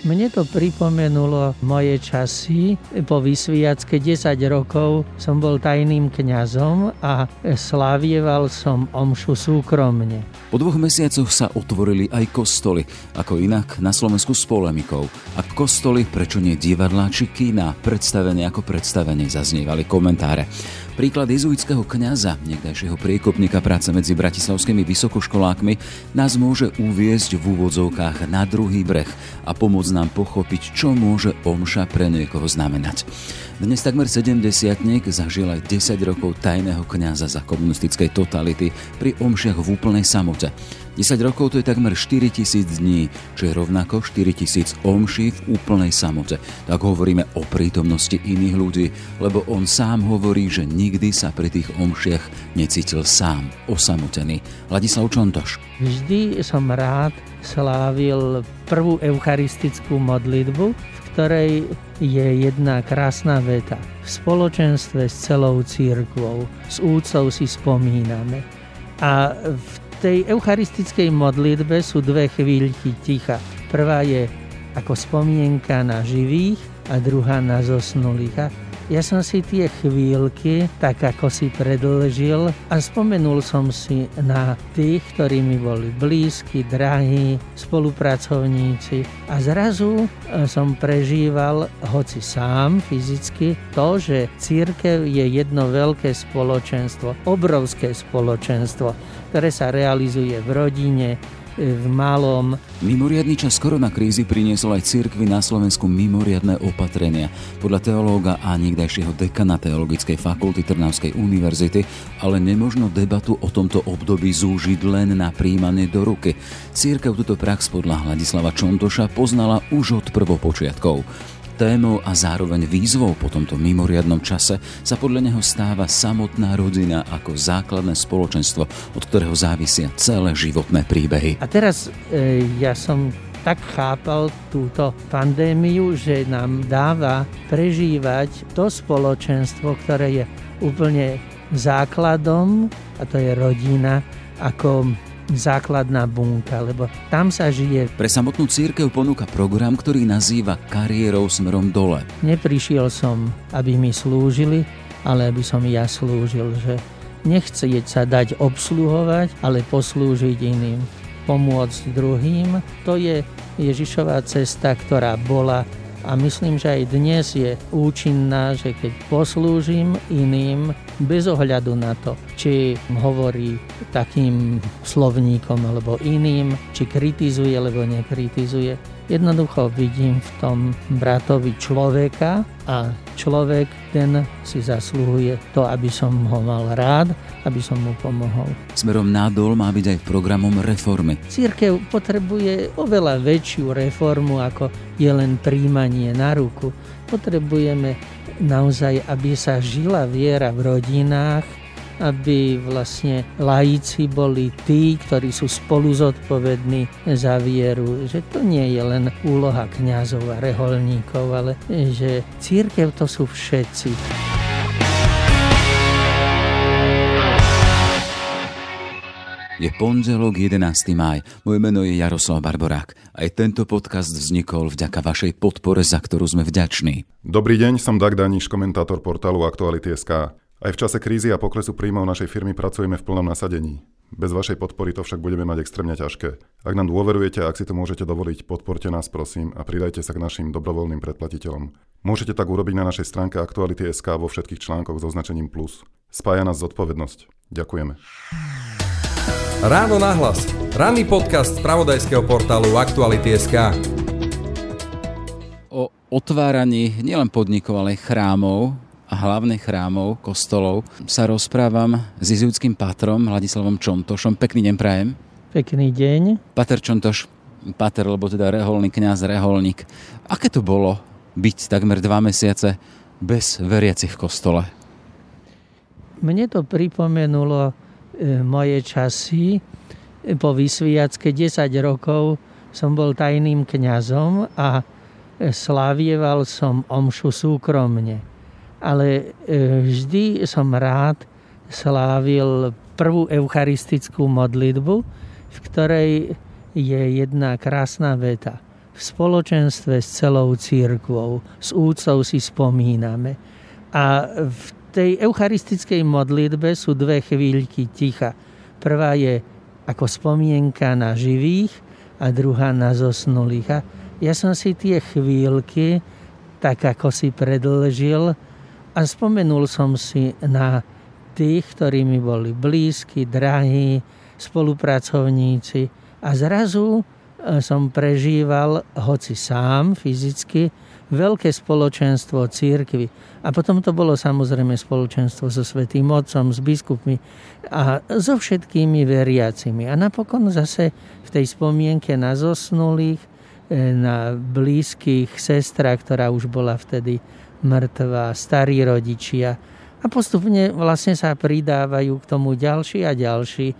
Mne to pripomenulo moje časy. Po vysviacke 10 rokov som bol tajným kňazom a slávieval som omšu súkromne. Po dvoch mesiacoch sa otvorili aj kostoly, ako inak na Slovensku s polemikou. A kostoly, prečo nie divadlá či kina, predstavenie ako predstavenie zaznievali komentáre. Príklad jezuitského kňaza, niekdajšieho priekopníka práce medzi bratislavskými vysokoškolákmi, nás môže uviezť v úvodzovkách na druhý breh a pomôcť nám pochopiť, čo môže omša pre niekoho znamenať. Dnes takmer 70 zažil aj 10 rokov tajného kňaza za komunistickej totality pri omšiach v úplnej samote. 10 rokov to je takmer 4000 dní, čo je rovnako 4000 omší v úplnej samote. Tak hovoríme o prítomnosti iných ľudí, lebo on sám hovorí, že nikdy sa pri tých omšiach necítil sám, osamotený. Ladislav Čontoš. Vždy som rád slávil prvú eucharistickú modlitbu, v ktorej je jedna krásna veta. V spoločenstve s celou církvou, s úcou si spomíname. A v tej eucharistickej modlitbe sú dve chvíľky ticha. Prvá je ako spomienka na živých a druhá na zosnulých. Ja som si tie chvíľky tak ako si predlžil a spomenul som si na tých, ktorí mi boli blízki, drahí, spolupracovníci. A zrazu e, som prežíval, hoci sám fyzicky, to, že církev je jedno veľké spoločenstvo, obrovské spoločenstvo, ktoré sa realizuje v rodine, v malom. Mimoriadný čas koronakrízy priniesol aj cirkvi na Slovensku mimoriadné opatrenia. Podľa teológa a nikdajšieho dekana Teologickej fakulty Trnavskej univerzity ale nemožno debatu o tomto období zúžiť len na príjmanie do ruky. Církev túto prax podľa Hladislava Čontoša poznala už od prvopočiatkov. Témou a zároveň výzvou po tomto mimoriadnom čase sa podľa neho stáva samotná rodina ako základné spoločenstvo, od ktorého závisia celé životné príbehy. A teraz e, ja som tak chápal túto pandémiu, že nám dáva prežívať to spoločenstvo, ktoré je úplne základom, a to je rodina, ako základná bunka, lebo tam sa žije. Pre samotnú církev ponúka program, ktorý nazýva kariérou smerom dole. Neprišiel som, aby mi slúžili, ale aby som ja slúžil, že nechcieť sa dať obsluhovať, ale poslúžiť iným, pomôcť druhým. To je Ježišová cesta, ktorá bola a myslím, že aj dnes je účinná, že keď poslúžim iným, bez ohľadu na to, či hovorí takým slovníkom alebo iným, či kritizuje alebo nekritizuje, Jednoducho vidím v tom bratovi človeka a človek ten si zasluhuje to, aby som ho mal rád, aby som mu pomohol. Smerom nádol má byť aj programom reformy. Církev potrebuje oveľa väčšiu reformu, ako je len príjmanie na ruku. Potrebujeme naozaj, aby sa žila viera v rodinách, aby vlastne laici boli tí, ktorí sú spolu zodpovední za vieru, že to nie je len úloha kňazov a reholníkov, ale že církev to sú všetci. Je pondelok 11. maj. Moje meno je Jaroslav Barborák. Aj tento podcast vznikol vďaka vašej podpore, za ktorú sme vďační. Dobrý deň, som Dag Daniš, komentátor portálu Aktuality.sk. Aj v čase krízy a poklesu príjmov našej firmy pracujeme v plnom nasadení. Bez vašej podpory to však budeme mať extrémne ťažké. Ak nám dôverujete a ak si to môžete dovoliť, podporte nás prosím a pridajte sa k našim dobrovoľným predplatiteľom. Môžete tak urobiť na našej stránke Aktuality.sk vo všetkých článkoch so označením plus. Spája nás zodpovednosť. Ďakujeme. Ráno nahlas. Ranný podcast z pravodajského portálu Aktuality.sk O otváraní nielen podnikov, ale aj chrámov a hlavných chrámov, kostolov sa rozprávam s jezuitským patrom Hladislavom Čontošom. Pekný deň prajem. Pekný deň. Pater Čontoš, pater, lebo teda reholný kňaz, reholník. Aké to bolo byť takmer dva mesiace bez veriacich v kostole? Mne to pripomenulo e, moje časy. Po vysviacke 10 rokov som bol tajným kňazom a slávieval som omšu súkromne ale e, vždy som rád slávil prvú eucharistickú modlitbu, v ktorej je jedna krásna veta. V spoločenstve s celou církvou, s úctou si spomíname. A v tej eucharistickej modlitbe sú dve chvíľky ticha. Prvá je ako spomienka na živých a druhá na zosnulých. A ja som si tie chvíľky tak ako si predlžil a spomenul som si na tých, ktorí mi boli blízki, drahí, spolupracovníci a zrazu e, som prežíval, hoci sám fyzicky, veľké spoločenstvo církvy. A potom to bolo samozrejme spoločenstvo so Svetým Otcom, s biskupmi a so všetkými veriacimi. A napokon zase v tej spomienke na zosnulých, e, na blízkych sestra, ktorá už bola vtedy mŕtva, starí rodičia. A postupne vlastne sa pridávajú k tomu ďalší a ďalší.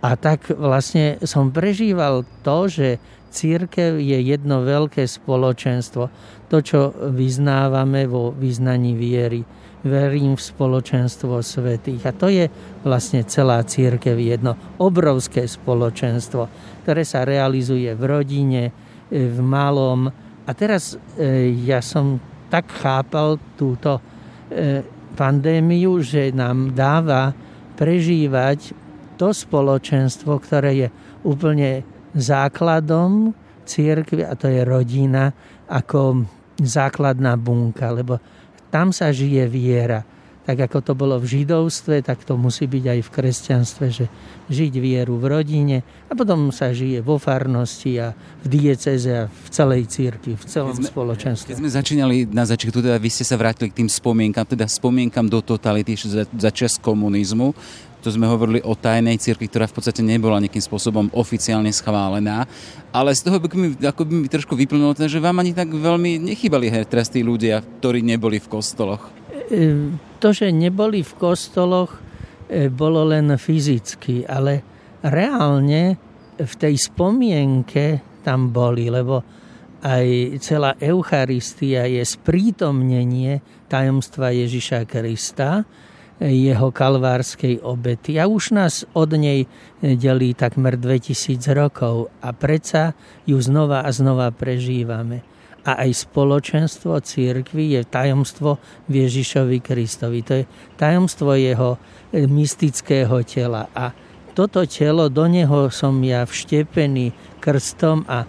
A tak vlastne som prežíval to, že církev je jedno veľké spoločenstvo. To, čo vyznávame vo vyznaní viery. Verím v spoločenstvo svetých. A to je vlastne celá církev jedno obrovské spoločenstvo, ktoré sa realizuje v rodine, v malom. A teraz e, ja som tak chápal túto e, pandémiu, že nám dáva prežívať to spoločenstvo, ktoré je úplne základom církvy a to je rodina ako základná bunka, lebo tam sa žije viera tak ako to bolo v židovstve, tak to musí byť aj v kresťanstve, že žiť vieru v rodine a potom sa žije vo farnosti a v dieceze a v celej církvi, v celom keď sme, spoločenstve. Keď sme začínali na začiatku, teda vy ste sa vrátili k tým spomienkam, teda spomienkam do totality za, za čas komunizmu, to sme hovorili o tajnej cirkvi, ktorá v podstate nebola nejakým spôsobom oficiálne schválená. Ale z toho by mi, ako by mi trošku vyplnulo, teda, že vám ani tak veľmi nechybali teraz tí ľudia, ktorí neboli v kostoloch. E, to, že neboli v kostoloch, e, bolo len fyzicky, ale reálne v tej spomienke tam boli, lebo aj celá Eucharistia je sprítomnenie tajomstva Ježiša Krista, jeho kalvárskej obety. A už nás od nej delí takmer 2000 rokov a predsa ju znova a znova prežívame a aj spoločenstvo církvy je tajomstvo Ježišovi Kristovi. To je tajomstvo jeho e, mystického tela. A toto telo, do neho som ja vštepený krstom a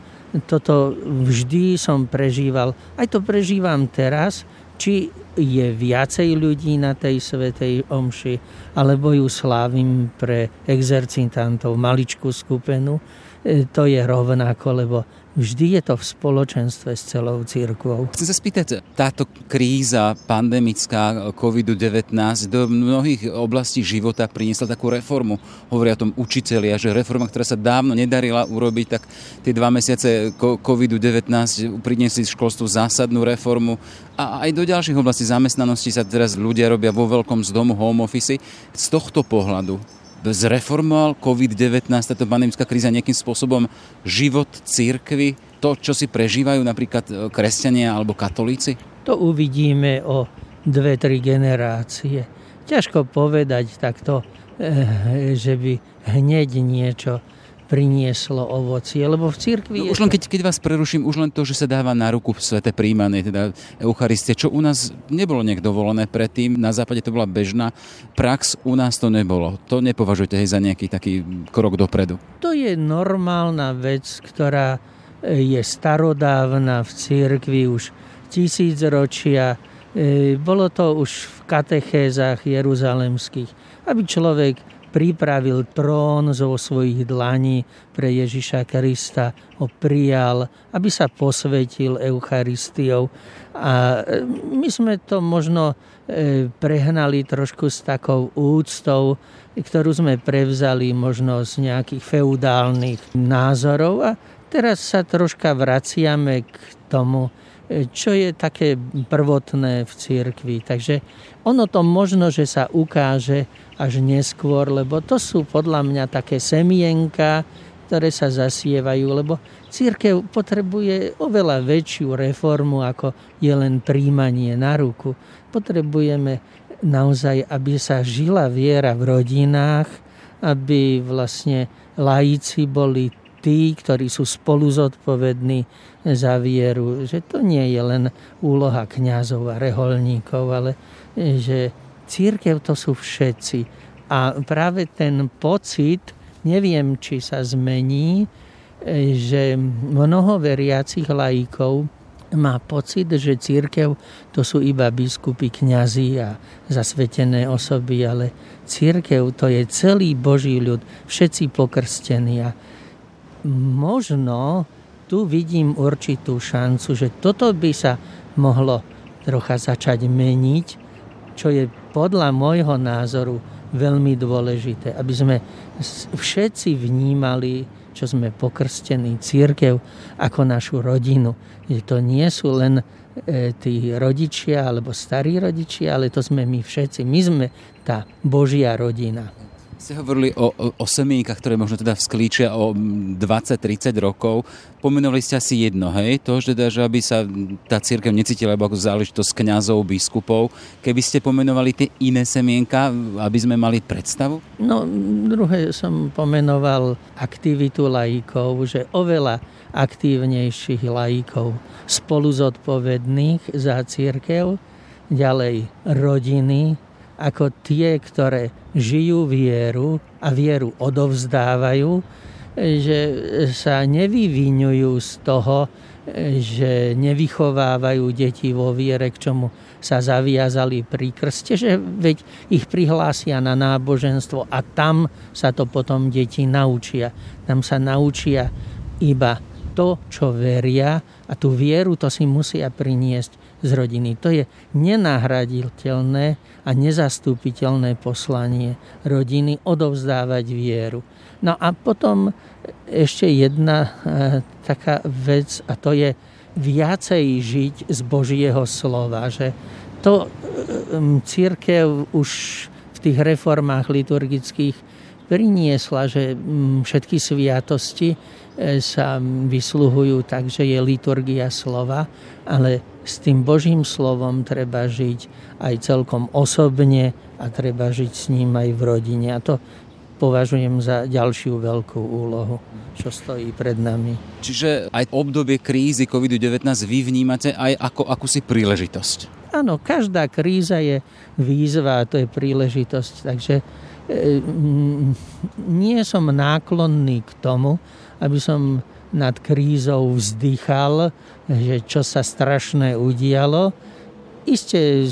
toto vždy som prežíval. Aj to prežívam teraz, či je viacej ľudí na tej svetej omši, alebo ju slávim pre exercitantov, maličkú skupinu, e, to je rovnako, lebo Vždy je to v spoločenstve s celou církvou. Chcem sa spýtať, táto kríza pandemická COVID-19 do mnohých oblastí života priniesla takú reformu. Hovoria o tom učitelia, že reforma, ktorá sa dávno nedarila urobiť, tak tie dva mesiace COVID-19 priniesli školstvu zásadnú reformu a aj do ďalších oblastí zamestnanosti sa teraz ľudia robia vo veľkom z domu home office. Z tohto pohľadu zreformoval COVID-19, táto pandemická kríza nejakým spôsobom život církvy, to, čo si prežívajú napríklad e, kresťania alebo katolíci? To uvidíme o dve, tri generácie. Ťažko povedať takto, e, že by hneď niečo prinieslo ovocie, lebo v cirkvi... No, už len keď, keď vás preruším, už len to, že sa dáva na ruku sveté príjmanie, teda Eucharistie, čo u nás nebolo nejak dovolené predtým, na západe to bola bežná prax, u nás to nebolo. To nepovažujete hej, za nejaký taký krok dopredu? To je normálna vec, ktorá e, je starodávna v cirkvi už tisíc ročia. E, bolo to už v katechézach jeruzalemských, aby človek pripravil trón zo svojich dlaní pre Ježiša Krista, ho prijal, aby sa posvetil Eucharistiou. A e, my sme to možno e, prehnali trošku s takou úctou, ktorú sme prevzali možno z nejakých feudálnych názorov a teraz sa troška vraciame k tomu, čo je také prvotné v cirkvi. Takže ono to možno, že sa ukáže až neskôr, lebo to sú podľa mňa také semienka, ktoré sa zasievajú, lebo církev potrebuje oveľa väčšiu reformu, ako je len príjmanie na ruku. Potrebujeme naozaj, aby sa žila viera v rodinách, aby vlastne laici boli tí, ktorí sú spolu zodpovední za vieru, že to nie je len úloha kňazov a reholníkov, ale že církev to sú všetci. A práve ten pocit, neviem, či sa zmení, že mnoho veriacich laikov má pocit, že církev to sú iba biskupy, kňazi a zasvetené osoby, ale církev to je celý Boží ľud, všetci pokrstení. A možno tu vidím určitú šancu, že toto by sa mohlo trocha začať meniť, čo je podľa môjho názoru veľmi dôležité, aby sme všetci vnímali čo sme pokrstení, církev ako našu rodinu. To nie sú len e, tí rodičia alebo starí rodičia, ale to sme my všetci. My sme tá Božia rodina ste hovorili o, o, semienkach, ktoré možno teda vzklíčia o 20-30 rokov. Pomenovali ste asi jedno, hej? To, že, teda, že aby sa tá církev necítila ako záležitosť kňazov, biskupov. Keby ste pomenovali tie iné semienka, aby sme mali predstavu? No, druhé som pomenoval aktivitu laikov, že oveľa aktívnejších laikov, spolu zodpovedných za církev, ďalej rodiny, ako tie, ktoré žijú vieru a vieru odovzdávajú, že sa nevyvinujú z toho, že nevychovávajú deti vo viere, k čomu sa zaviazali pri krste, že veď ich prihlásia na náboženstvo a tam sa to potom deti naučia. Tam sa naučia iba to, čo veria a tú vieru to si musia priniesť z rodiny. To je nenahraditeľné a nezastúpiteľné poslanie rodiny odovzdávať vieru. No a potom ešte jedna e, taká vec a to je viacej žiť z Božieho slova, že to e, církev už v tých reformách liturgických priniesla, že všetky sviatosti e, sa vysluhujú tak, že je liturgia slova, ale s tým Božím slovom treba žiť aj celkom osobne a treba žiť s ním aj v rodine. A to považujem za ďalšiu veľkú úlohu, čo stojí pred nami. Čiže aj obdobie krízy COVID-19 vy vnímate aj ako akúsi príležitosť? Áno, každá kríza je výzva a to je príležitosť. Takže nie som náklonný k tomu, aby som nad krízou vzdychal, že čo sa strašné udialo. Isté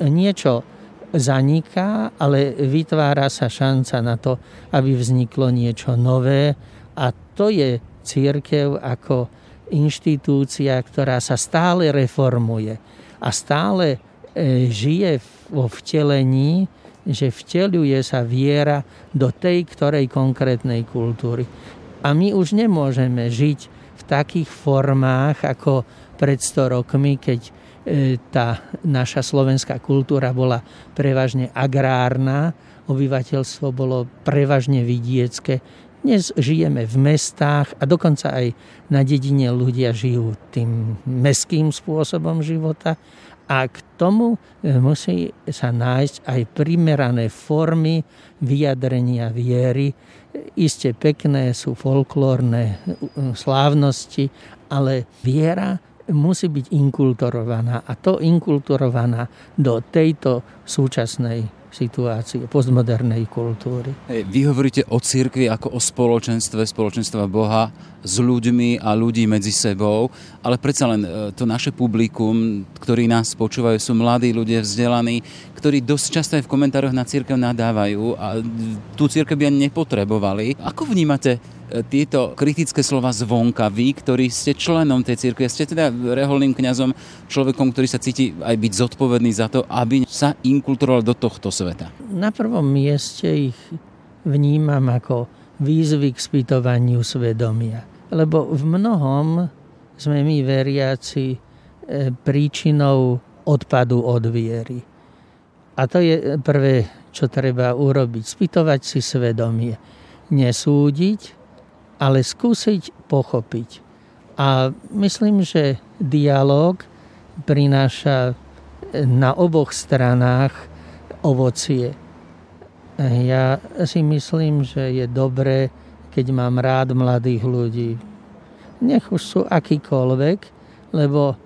niečo zaniká, ale vytvára sa šanca na to, aby vzniklo niečo nové a to je církev ako inštitúcia, ktorá sa stále reformuje a stále e, žije vo vtelení, že vteluje sa viera do tej ktorej konkrétnej kultúry. A my už nemôžeme žiť v takých formách ako pred 100 rokmi, keď e, tá naša slovenská kultúra bola prevažne agrárna, obyvateľstvo bolo prevažne vidiecké. Dnes žijeme v mestách a dokonca aj na dedine ľudia žijú tým meským spôsobom života a k tomu e, musí sa nájsť aj primerané formy vyjadrenia viery, Isté pekné sú folklórne slávnosti, ale viera musí byť inkulturovaná a to inkulturovaná do tejto súčasnej situácie postmodernej kultúry. Vy hovoríte o cirkvi ako o spoločenstve, spoločenstva Boha s ľuďmi a ľudí medzi sebou, ale predsa len e, to naše publikum, ktorí nás počúvajú, sú mladí ľudia, vzdelaní, ktorí dosť často aj v komentároch na církev nadávajú a tú církev by ani nepotrebovali. Ako vnímate tieto kritické slova zvonka, vy, ktorí ste členom tej církve, ste teda reholným kňazom, človekom, ktorý sa cíti aj byť zodpovedný za to, aby sa inkulturoval do tohto sveta? Na prvom mieste ich vnímam ako výzvy k spýtovaniu svedomia. Lebo v mnohom sme my veriaci e, príčinou odpadu od viery. A to je prvé, čo treba urobiť. Spýtovať si svedomie. Nesúdiť, ale skúsiť pochopiť. A myslím, že dialog prináša na oboch stranách ovocie. Ja si myslím, že je dobré, keď mám rád mladých ľudí. Nech už sú akýkoľvek, lebo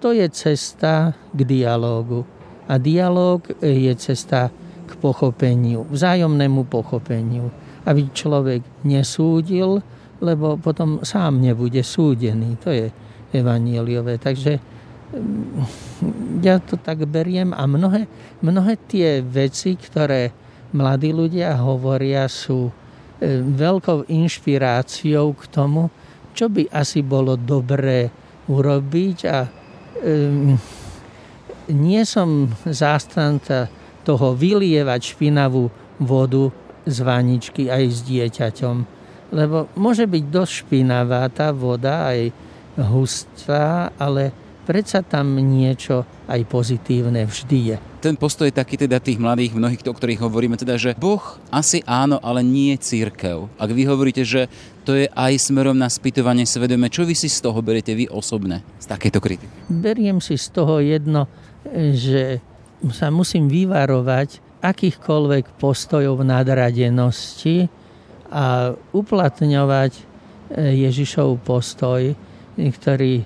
to je cesta k dialógu. A dialóg je cesta k pochopeniu, vzájomnému pochopeniu. Aby človek nesúdil, lebo potom sám nebude súdený. To je evanieliové. Takže mm, ja to tak beriem a mnohé, mnohé tie veci, ktoré mladí ľudia hovoria, sú e, veľkou inšpiráciou k tomu, čo by asi bolo dobré urobiť a um, nie som zástanca toho vylievať špinavú vodu z vaničky aj s dieťaťom. Lebo môže byť dosť špinavá tá voda, aj hustá, ale predsa tam niečo aj pozitívne vždy je. Ten postoj taký teda tých mladých, mnohých, o ktorých hovoríme, teda, že Boh asi áno, ale nie církev. Ak vy hovoríte, že to je aj smerom na spýtovanie svedome, čo vy si z toho beriete vy osobne, z takéto kritiky? Beriem si z toho jedno, že sa musím vyvarovať akýchkoľvek postojov nadradenosti a uplatňovať e, Ježišov postoj, ktorý e,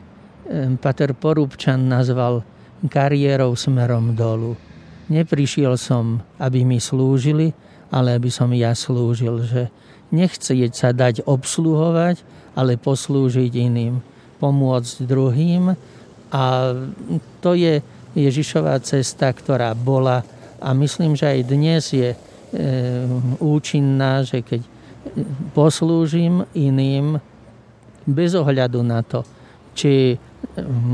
Pater Porúbčan nazval kariérou smerom dolu. Neprišiel som, aby mi slúžili, ale aby som ja slúžil, že nechcieť sa dať obsluhovať, ale poslúžiť iným, pomôcť druhým a to je Ježišová cesta, ktorá bola a myslím, že aj dnes je e, účinná, že keď poslúžim iným bez ohľadu na to, či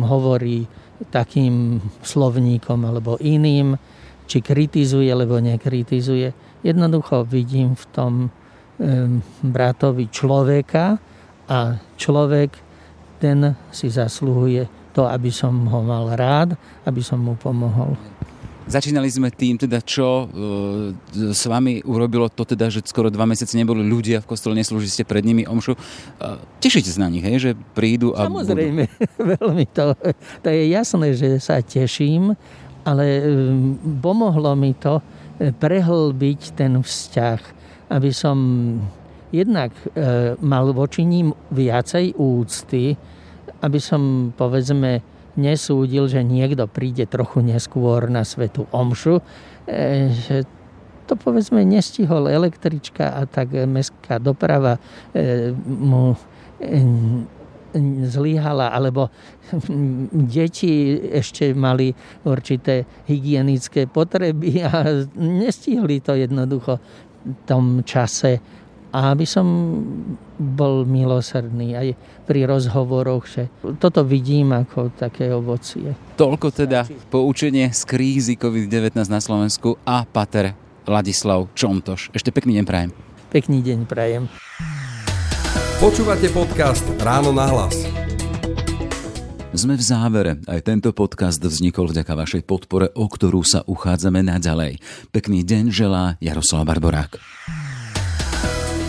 hovorí takým slovníkom alebo iným, či kritizuje alebo nekritizuje. Jednoducho vidím v tom e, bratovi človeka a človek ten si zasluhuje to, aby som ho mal rád, aby som mu pomohol. Začínali sme tým, teda čo e, s vami urobilo to teda, že skoro dva mesiace neboli ľudia v kostole, neslúžili ste pred nimi omšu. E, tešíte sa na nich, hej, že prídu a Samozrejme, budú... veľmi to, to je jasné, že sa teším, ale e, pomohlo mi to e, prehlbiť ten vzťah, aby som jednak e, mal voči ním viacej úcty, aby som povedzme nesúdil, že niekto príde trochu neskôr na svetu omšu, e, že to povedzme nestihol električka a tak mestská doprava e, mu e, zlyhala, alebo deti ešte mali určité hygienické potreby a nestihli to jednoducho v tom čase a aby som bol milosrdný aj pri rozhovoroch, že toto vidím ako také ovocie. Toľko teda poučenie z krízy COVID-19 na Slovensku a pater Ladislav Čontoš. Ešte pekný deň prajem. Pekný deň prajem. Počúvate podcast Ráno na hlas. Sme v závere. Aj tento podcast vznikol vďaka vašej podpore, o ktorú sa uchádzame naďalej. Pekný deň želá Jaroslav Barborák.